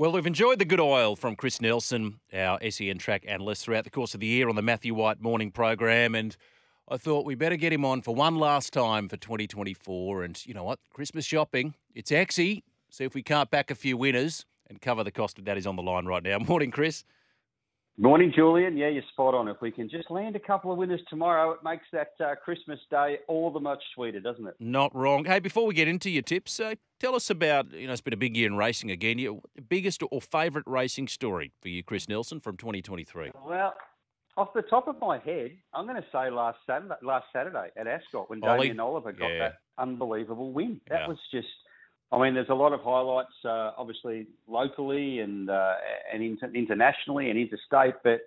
Well, we've enjoyed the good oil from Chris Nelson, our SEN track analyst, throughout the course of the year on the Matthew White morning program. And I thought we better get him on for one last time for 2024. And you know what? Christmas shopping, it's exy. See if we can't back a few winners and cover the cost of that is on the line right now. Morning, Chris. Morning, Julian. Yeah, you're spot on. If we can just land a couple of winners tomorrow, it makes that uh, Christmas day all the much sweeter, doesn't it? Not wrong. Hey, before we get into your tips, uh, tell us about, you know, it's been a big year in racing again. Your biggest or favourite racing story for you, Chris Nelson, from 2023? Well, off the top of my head, I'm going to say last Saturday, last Saturday at Ascot when Ollie? Damien Oliver got Yeah. that unbelievable win. That Yeah. was just. I mean, there's a lot of highlights, uh, obviously locally and uh, and inter- internationally and interstate. But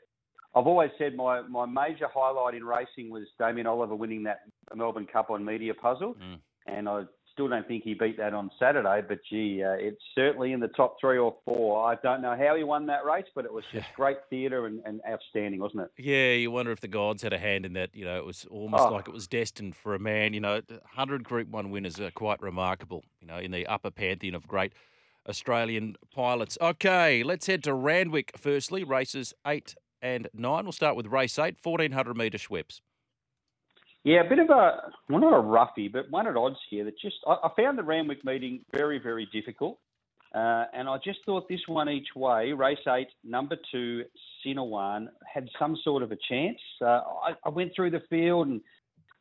I've always said my, my major highlight in racing was Damien Oliver winning that Melbourne Cup on Media Puzzle, Mm. and I still don't think he beat that on Saturday. But gee, uh, it's certainly in the top three or four. I don't know how he won that race, but it was just great theatre and, and outstanding, wasn't it? Yeah, you wonder if the gods had a hand in that. You know, it was almost Oh. like it was destined for a man. You know, 100 Group 1 winners are quite remarkable, you know, in the upper pantheon of great Australian pilots. Okay, let's head to Randwick firstly, races 8 and 9. We'll start with race 8, 1400 metre Schweppes. Yeah, a bit of a well, not a roughie, but one at odds here. That just I, I found the Randwick meeting very, very difficult, uh, and I just thought this one each way. Race eight, number two, Sinawan had some sort of a chance. Uh, I, I went through the field and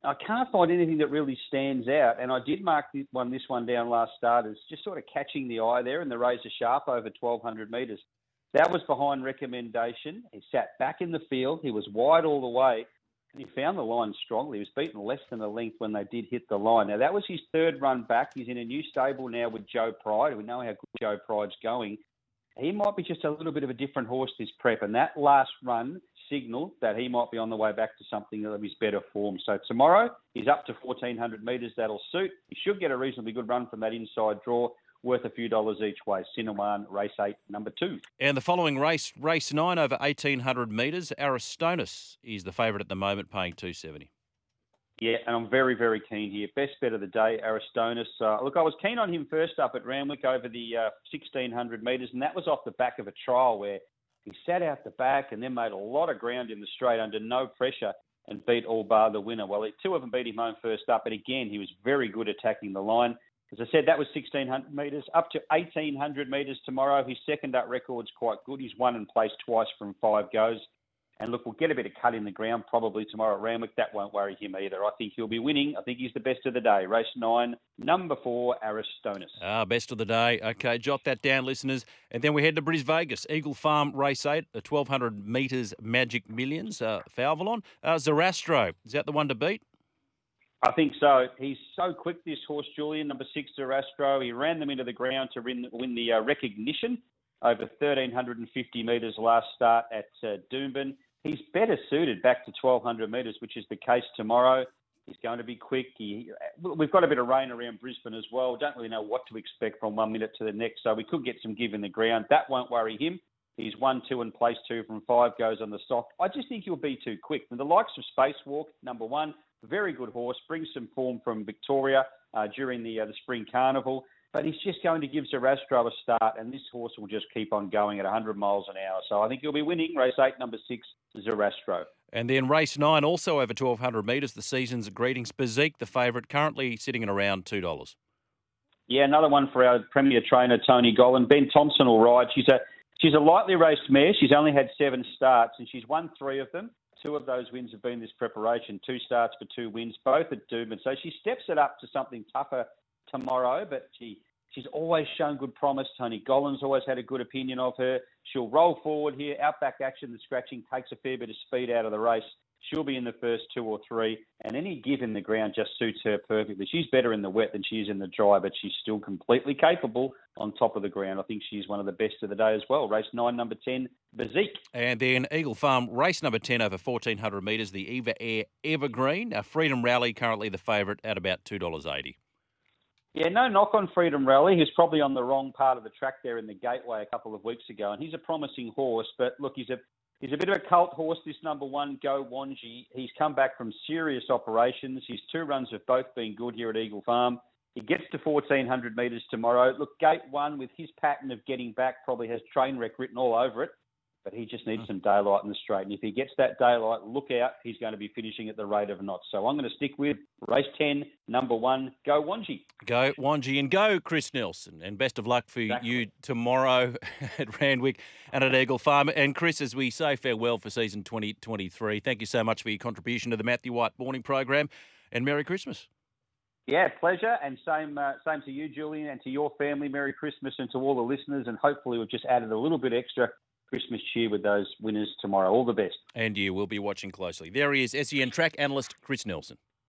I can't find anything that really stands out. And I did mark this one, this one down last start as just sort of catching the eye there, and the razor sharp over 1200 metres. That was behind recommendation. He sat back in the field. He was wide all the way. He found the line strongly. He was beaten less than a length when they did hit the line. Now, that was his third run back. He's in a new stable now with Joe Pride. We know how good Joe Pride's going. He might be just a little bit of a different horse this prep. And that last run signalled that he might be on the way back to something of his better form. So tomorrow, he's up to 1,400 metres. That'll suit. He should get a reasonably good run from that inside draw, worth a few dollars each way. Cinnamon, race eight, number two. And the following race, race 9 over 1800 metres, Aristonus is the favourite at the moment, paying 270. Yeah, and I'm very, very keen here. Best bet of the day, Aristonus. Uh, look, I was keen on him first up at Randwick over the uh, 1600 metres, and that was off the back of a trial where he sat out the back and then made a lot of ground in the straight under no pressure and beat all bar the winner. Well, two of them beat him home first up, but again, he was very good attacking the line. As I said, that was 1600 metres. Up to 1800 metres tomorrow. His second up record's quite good. He's won and placed twice from five goes. And look, we'll get a bit of cut in the ground probably tomorrow at Randwick. That won't worry him either. I think he'll be winning. I think he's the best of the day. Race nine, number four, Aristonus. Ah, best of the day. Okay, jot that down, listeners. And then we head to Bris Vegas. Eagle Farm Race 8, the 1200 metres Magic Millions, uh, Falvalon. Uh, Zarastro, is that the one to beat? I think so. He's so quick, this horse, Julian, number six, Zarastro. He ran them into the ground to win, win the uh, recognition over 1,350 metres last start at uh, Doomben. He's better suited back to 1,200 metres, which is the case tomorrow. He's going to be quick. He, we've got a bit of rain around Brisbane as well. Don't really know what to expect from one minute to the next, so we could get some give in the ground. That won't worry him. He's one, two, and place two from five goes on the stock. I just think he'll be too quick. And the likes of Spacewalk, number one, very good horse, brings some form from Victoria uh, during the uh, the spring carnival. But he's just going to give Zarastro a start, and this horse will just keep on going at 100 miles an hour. So I think he'll be winning race eight, number six, Zarastro. And then race 9, also over 1200 metres, the season's greetings. Bezique, the favourite, currently sitting at around $2. Yeah, another one for our premier trainer Tony Gollan. Ben Thompson will ride. She's a she's a lightly raced mare. She's only had seven starts and she's won three of them. Two of those wins have been this preparation. Two starts for two wins, both at Doomben. So she steps it up to something tougher tomorrow. But she she's always shown good promise. Tony Gollan's always had a good opinion of her. She'll roll forward here, outback action. The scratching takes a fair bit of speed out of the race. She'll be in the first two or three, and any give in the ground just suits her perfectly. She's better in the wet than she is in the dry, but she's still completely capable on top of the ground. I think she's one of the best of the day as well. Race nine, number 10, Bezique. And then Eagle Farm, race number 10 over 1400 metres, the Eva Air Evergreen. Uh, Freedom Rally, currently the favourite at about $2.80. Yeah, no knock on Freedom Rally. He's probably on the wrong part of the track there in the gateway a couple of weeks ago, and he's a promising horse. But look, he's a he's a bit of a cult horse. This number one, Go Wanji. He's come back from serious operations. His two runs have both been good here at Eagle Farm. He gets to 1400 metres tomorrow. Look, gate one with his pattern of getting back probably has train wreck written all over it but he just needs mm. some daylight in the straight. And if he gets that daylight, look out, he's going to be finishing at the rate of knots. So I'm going to stick with race 10, number one, go Wanji. Go Wanji and go Chris Nelson. And best of luck for exactly. you tomorrow at Randwick and at Eagle Farm. And Chris, as we say farewell for season 2023, thank you so much for your contribution to the Matthew White Morning Program and Merry Christmas. Yeah, pleasure, and same uh, same to you, Julian, and to your family. Merry Christmas, and to all the listeners. And hopefully, we've just added a little bit extra Christmas cheer with those winners tomorrow. All the best. And you will be watching closely. There he is, SEN track analyst Chris Nelson.